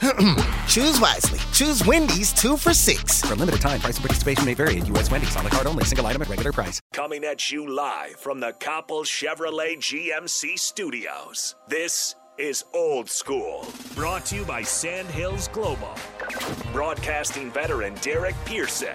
Choose wisely. Choose Wendy's two for six. For a limited time, price and participation may vary at U.S. Wendy's on the card only, single item at regular price. Coming at you live from the Copple Chevrolet GMC studios. This is Old School, brought to you by Sandhills Global. Broadcasting veteran Derek Pearson.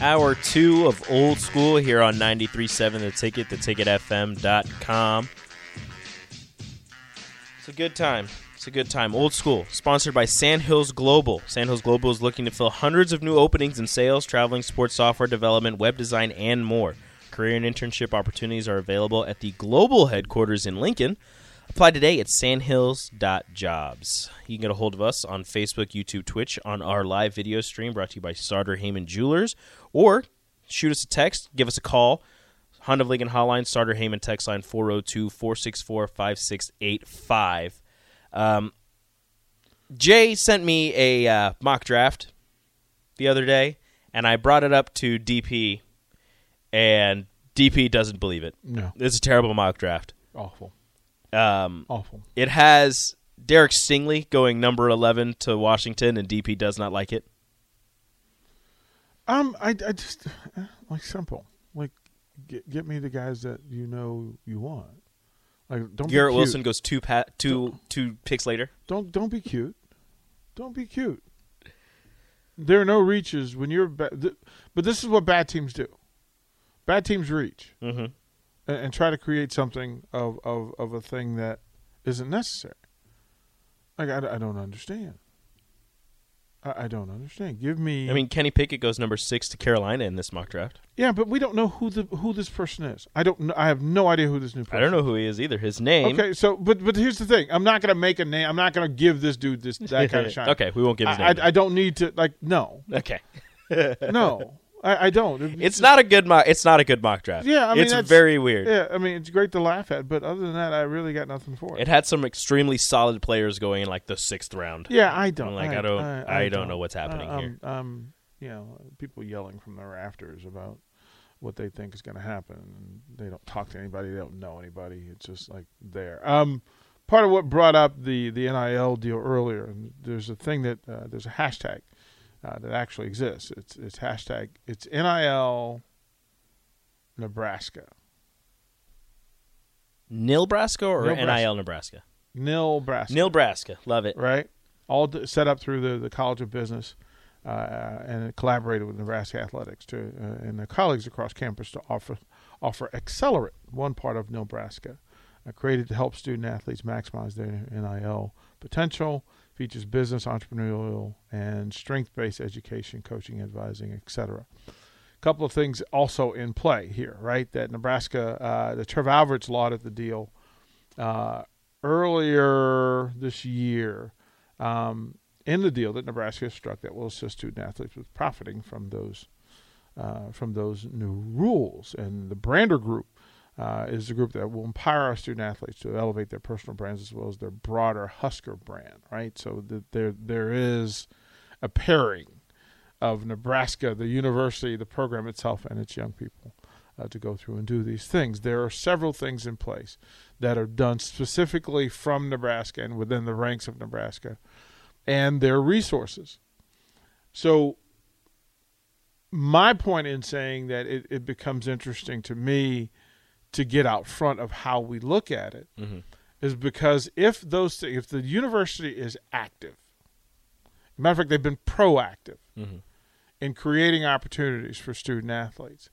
Hour two of old school here on 93.7 The Ticket, theticketfm.com. It's a good time. It's a good time. Old school, sponsored by Sandhills Global. Sandhills Global is looking to fill hundreds of new openings in sales, traveling, sports software development, web design, and more. Career and internship opportunities are available at the global headquarters in Lincoln. Apply today at sandhills.jobs. You can get a hold of us on Facebook, YouTube, Twitch on our live video stream brought to you by Sartor Hamann Jewelers, or shoot us a text, give us a call. Honda of Lincoln Hotline, Sartor Hamann text line 402 464 5685. Um, Jay sent me a uh, mock draft the other day, and I brought it up to DP, and DP doesn't believe it. No. It's a terrible mock draft. Awful. Um, Awful. it has Derek Stingley going number 11 to Washington, and DP does not like it. Um, I, I just uh, like simple. Like, get get me the guys that you know you want. Like, don't Garrett. Wilson goes two pa- two two picks later. Don't don't be cute. Don't be cute. There are no reaches when you're. Ba- th- but this is what bad teams do. Bad teams reach Mm-hmm. And, and try to create something of, of, of a thing that isn't necessary. Like I, I don't understand. I, I don't understand. Give me. I mean, Kenny Pickett goes number six to Carolina in this mock draft. yeah, but we don't know who the who this person is. I don't. Know, I have no idea who this new. person I don't know who he is either. His name. Okay, so but but here's the thing. I'm not gonna make a name. I'm not gonna give this dude this that kind of shine. okay, we won't give his I, name. I, I don't need to like no okay. no I, I don't. It's not a good mock. It's not a good mock draft. Yeah, I mean, it's very weird. Yeah, I mean it's great to laugh at, but other than that, I really got nothing for it. It had some extremely solid players going in like the sixth round. yeah, I don't. Like, I don't- I don't know what's happening um, here. Um, you know, people yelling from the rafters about what they think is going to happen, and they don't talk to anybody. They don't know anybody. It's just like there. Um, part of what brought up the the NIL deal earlier, and there's a thing that uh, there's a hashtag uh, that actually exists. It's it's hashtag it's NIL Nebraska. Nilbraska or Nilbraska. NIL Nebraska? Nil Nebraska. Nilbraska. Love it. right? All d- set up through the, the College of Business, uh, and collaborated with Nebraska Athletics to uh, and their colleagues across campus to offer offer Accelerate, one part of Nebraska, uh, created to help student athletes maximize their NIL potential. Features business, entrepreneurial, and strength-based education, coaching, advising, etc. A couple of things also in play here, right? That Nebraska, uh, the Trev Alberts lauded the deal uh, earlier this year um, in the deal that Nebraska struck that will assist student athletes with profiting from those uh, from those new rules. And the Brandr Group uh, is a group that will empower our student athletes to elevate their personal brands as well as their broader Husker brand, right? So that there there is a pairing of Nebraska, the university, the program itself, and its young people uh, to go through and do these things. There are several things in place that are done specifically from Nebraska and within the ranks of Nebraska and their resources. So, my point in saying that it, it becomes interesting to me to get out front of how we look at it mm-hmm. is because if those things, if the university is active, matter of fact, they've been proactive mm-hmm. in creating opportunities for student athletes,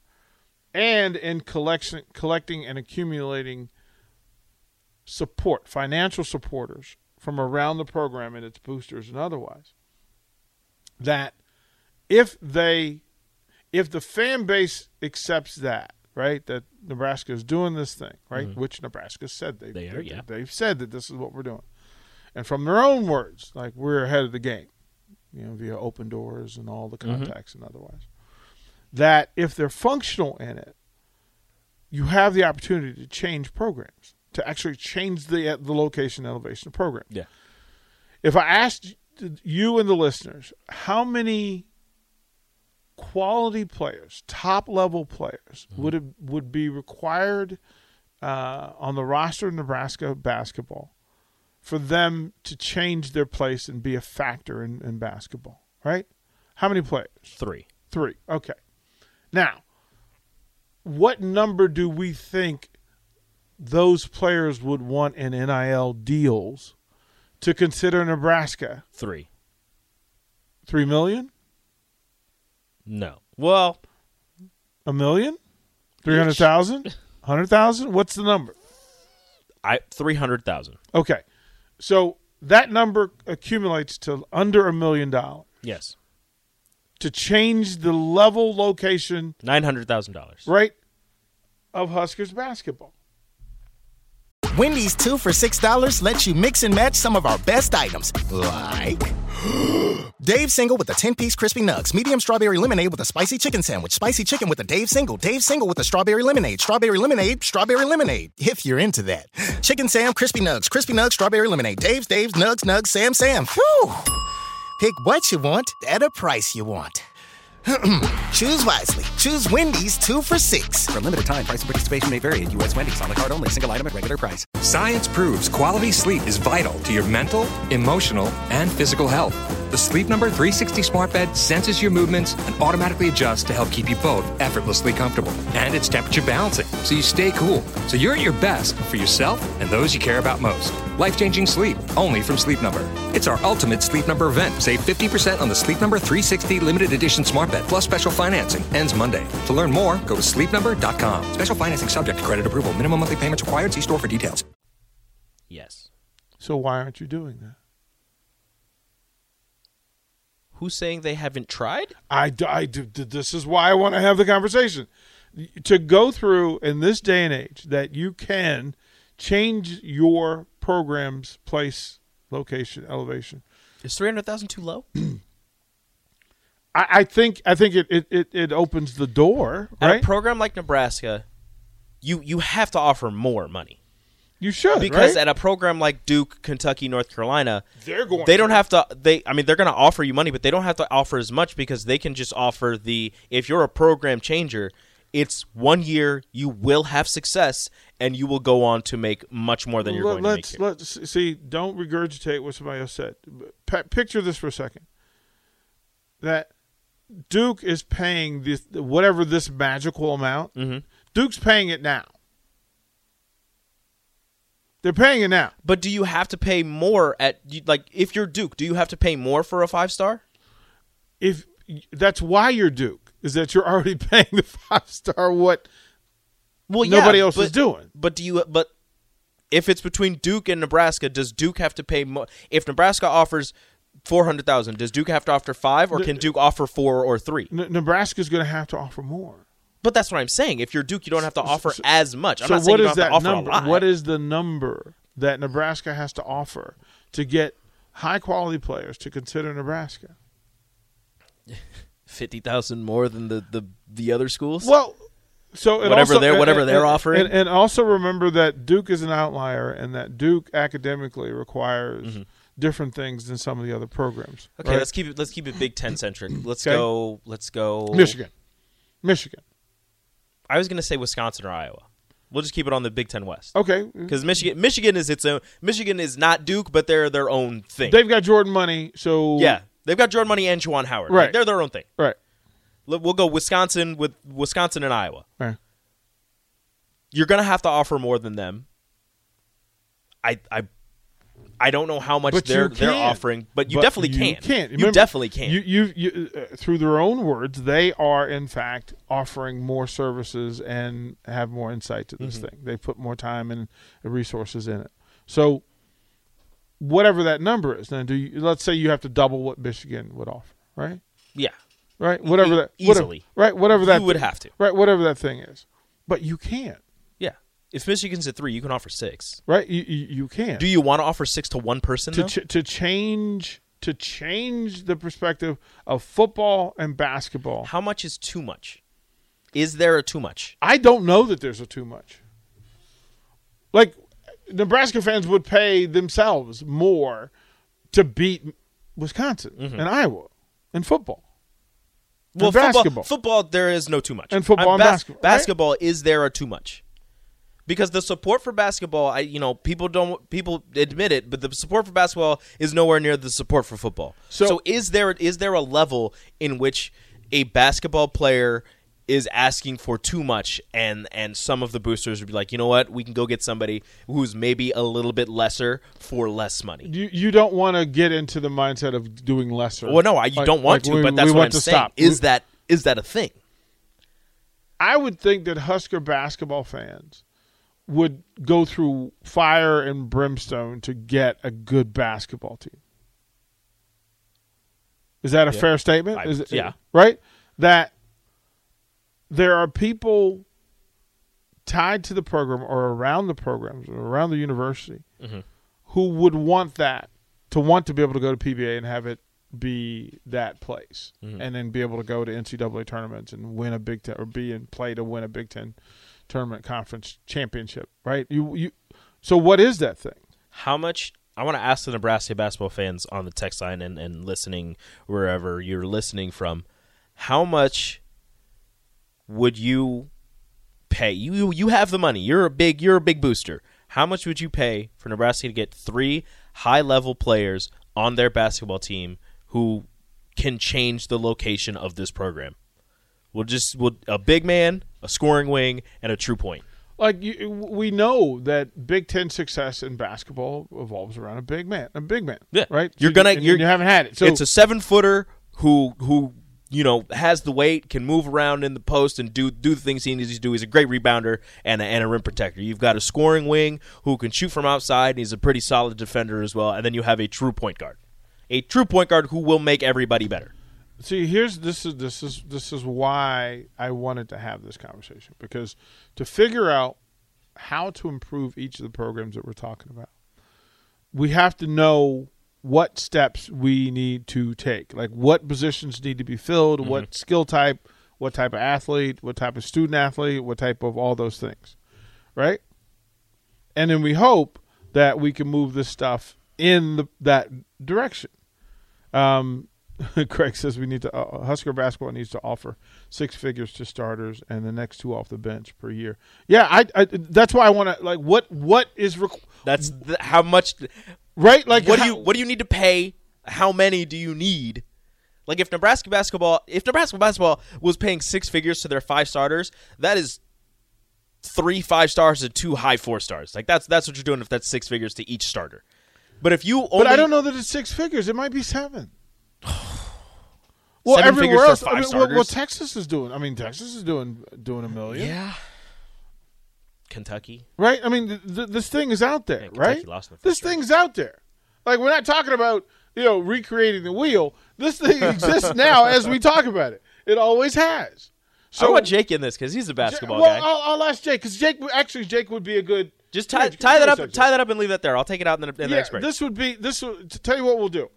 and in collection, collecting and accumulating support, financial supporters from around the program and its boosters and otherwise. That if they, if the fan base accepts that, right, that Nebraska is doing this thing, right, mm-hmm. which Nebraska said they, They are, yeah. they've said that this is what we're doing, and from their own words, like we're ahead of the game, you know, via open doors and all the mm-hmm. contacts and otherwise. That if they're functional in it, you have the opportunity to change programs, to actually change the uh, the location elevation program. Yeah. If I asked you and the listeners, how many quality players, top level players, would have, would be required uh, on the roster of Nebraska basketball for them to change their place and be a factor in, in basketball? Right? How many players? Three. Three. Okay. Now, what number do we think those players would want in NIL deals to consider Nebraska? Three. Three million? No. Well, A million? Three hundred thousand? Hundred thousand? What's the number? I three hundred thousand. Okay. So that number accumulates to under a million dollars Yes. to change the level location Nine hundred thousand dollars. right of Huskers basketball. Wendy's two for $6 lets you mix and match some of our best items, like Dave Single with a 10 piece crispy nugs, medium strawberry lemonade with a spicy chicken sandwich, spicy chicken with a Dave Single, Dave Single with a strawberry lemonade, strawberry lemonade, strawberry lemonade, if you're into that. Chicken Sam, crispy nugs, crispy nugs, strawberry lemonade, Dave's, Dave's, nugs, nugs, Sam, Sam. Whew. Pick what you want at a price you want. Choose wisely. Choose Wendy's two for six. For a limited time, price and participation may vary at U.S. Wendy's on the card only, single item at regular price. Science proves quality sleep is vital to your mental, emotional, and physical health. The Sleep Number 360 smart bed senses your movements and automatically adjusts to help keep you both effortlessly comfortable. And it's temperature balancing, so you stay cool. So you're at your best for yourself and those you care about most. Life changing sleep, only from Sleep Number. It's our ultimate Sleep Number event. Save 50% on the Sleep Number 360 limited edition smart bed plus special financing. Ends Monday. To learn more, go to sleepnumber.com. Special financing subject to credit approval. Minimum monthly payments required. See store for details. Yes. So why aren't you doing that? Who's saying they haven't tried? I, d- I d- d- this is why I want to have the conversation. To go through in this day and age that you can change your program's place, location, elevation. Is three hundred thousand too low? I, I think I think it, it, it, it opens the door, At right? a program like Nebraska, you you have to offer more money you should because right? at a program like Duke, Kentucky, North Carolina, They're going They don't have to. They I mean they're going to offer you money, but they don't have to offer as much because they can just offer the. If you're a program changer, it's one year you will have success and you will go on to make much more than you're Let- going to make let's here. let's see. Don't regurgitate what somebody else said. P- picture this for a second. That Duke is paying this whatever this magical amount. Mm-hmm. Duke's paying it now. They're paying it now. But do you have to pay more at like if you're Duke? Do you have to pay more for a five star? If that's why you're Duke is that you're already paying the five star what Well, nobody yeah, else is doing. But do you? But if it's between Duke and Nebraska, does Duke have to pay more? If Nebraska offers four hundred thousand, does Duke have to offer five, or can Duke offer four or three? N- Nebraska's going to have to offer more. But that's what I'm saying. If you're Duke, you don't have to offer so- as much. I'm so not saying what have that to offer number? a lot. What is the number that Nebraska has to offer to get high quality players to consider Nebraska? fifty thousand more than the, the the other schools? Well, so Whatever also- they're- whatever and- they're and- offering. and, and also remember that Duke is an outlier, and that Duke academically requires different things than some of the other programs. Mm-hmm. okay, right? let's keep it. Let's keep it Big Ten centric. Let's Okay. go. Let's go. Michigan, Michigan. I was going to say Wisconsin or Iowa. We'll just keep it on the Big Ten West. Okay, Because Michigan, Michigan is its own. Michigan is not Duke, but they're their own thing. they've got Jordan money, so yeah, they've got Jordan Money and Juwan Howard. Right. Like, they're their own thing. right, We'll go Wisconsin with Wisconsin and Iowa. right. You're gonna have to offer more than them. I I I don't know how much But they're they're offering, but you But definitely you can. Can't. You definitely can. You, you, you uh, through their own words, they are in fact offering more services and have more insight to this Mm-hmm. thing. They put more time and resources in it. So, whatever that number is, then do you, let's say you have to double what Michigan would offer, right? yeah, Right. Whatever that E- whatever- easily. right. Whatever that you would have to. right. Whatever that thing is, but you can't. Yeah, if Michigan's at three, you can offer six. Right. You you, you can't. Do you want to offer six to one person? to ch- to change to change the perspective of football and basketball. how much is too much? Is there a too much? I don't know that there's a too much. Like Nebraska fans would pay themselves more to beat Wisconsin mm-hmm. and Iowa in football. Well, football, basketball. football, there is no too much. And football and basketball, right? Basketball, is there a too much? Because the support for basketball, I you know people don't people admit it, but the support for basketball is nowhere near the support for football. So- So, is there is there a level in which a basketball player is asking for too much, and and some of the boosters would be like, you know what, we can go get somebody who's maybe a little bit lesser for less money. You you don't want to get into the mindset of doing lesser. Well, no, I, you Like- don't want like to, we- but that's we what want I'm to saying. stop. Is We- that is that a thing? I would think that Husker basketball fans would go through fire and brimstone to get a good basketball team. Is that a fair statement? I- Is it- yeah. Right? That there are people tied to the program or around the programs or around the university Mm-hmm. who would want that to want to be able to go to PBA and have it be that place Mm-hmm. and then be able to go to NCAA tournaments and win a Big Ten or be in play to win a Big Ten tournament conference championship, right? You you so what is that thing? How much? I want to ask the Nebraska basketball fans on the text line and, and listening wherever you're listening from. How much would you pay? You you have the money. You're a big you're a big booster. How much would you pay for Nebraska to get three high level players on their basketball team who can change the location of this program? We'll just we'll, a big man, a scoring wing, and a true point. Like you, we know that Big Ten success in basketball evolves around a big man, a big man. Yeah, right. You're So gonna and you're, you haven't had it. So it's a seven footer who who you know has the weight, can move around in the post and do do the things he needs to do. He's a great rebounder and a, and a rim protector. You've got a scoring wing who can shoot from outside. And he's a pretty solid defender as well. And then you have a true point guard, a true point guard who will make everybody better. See, here's this is this is this is why I wanted to have this conversation because to figure out how to improve each of the programs that we're talking about, we have to know what steps we need to take. Like what positions need to be filled, what skill type, what type of athlete, what type of student athlete, what type of all those things. Right? And then we hope that we can move this stuff in the, that direction. Um, Craig says we need to uh, Husker basketball needs to offer six figures to starters and the next two off the bench per year. Yeah, I, I that's why I want to like what what is requ- That's th- how much. Right like What do you what do you need to pay? How many do you need? Like if Nebraska basketball, if Nebraska basketball was paying six figures to their five starters, that is three five stars and two high four stars. Like that's that's what you're doing if that's six figures to each starter. But if you only, But I don't know that it's six figures. It might be seven. well, Seven everywhere else. I mean, what, what? Texas is doing. I mean, Texas is doing doing a million. yeah, Kentucky. Right. I mean, th- th- this thing is out there. Yeah, right. the this round. thing's out there. Like we're not talking about you know recreating the wheel. This thing exists now as we talk about it. It always has. So I want Jake in this because he's a basketball well, guy. I'll, I'll ask Jake because Jake actually Jake would be a good. Just tie, Yeah, tie that up, second. tie that up, and leave that there. I'll take it out in the, in the next break. this would be this. Would, to tell you what we'll do,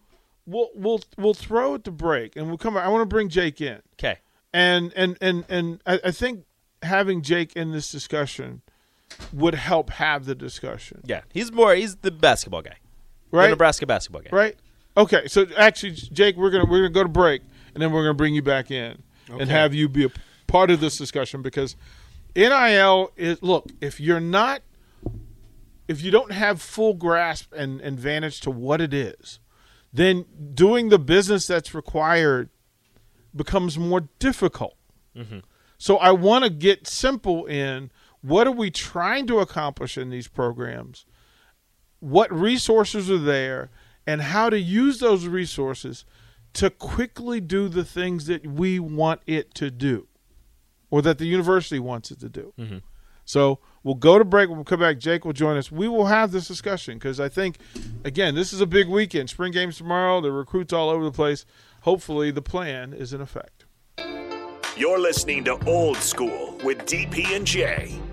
we'll we'll we'll throw it to break and we'll come. back. I want to bring Jake in, Okay. and and and and I, I think having Jake in this discussion would help have the discussion, Yeah, he's more. He's the basketball guy. The right? Nebraska basketball guy. Right. Okay. So actually, Jake, we're gonna we're gonna go to break, and then we're gonna bring you back in and have you be a part of this discussion because NIL is look if you're not if you don't have full grasp and and advantage to what it is, then doing the business that's required becomes more difficult. Mm-hmm. So I want to get simple in what are we trying to accomplish in these programs what resources are there and how to use those resources to quickly do the things that we want it to do or that the university wants it to do. Mm-hmm. So we'll go to break. We'll come back, Jake will join us. We will have this discussion because I think, again, this is a big weekend. Spring games tomorrow. The recruits all over the place. Hopefully, the plan is in effect. You're listening to Old School with DP and J.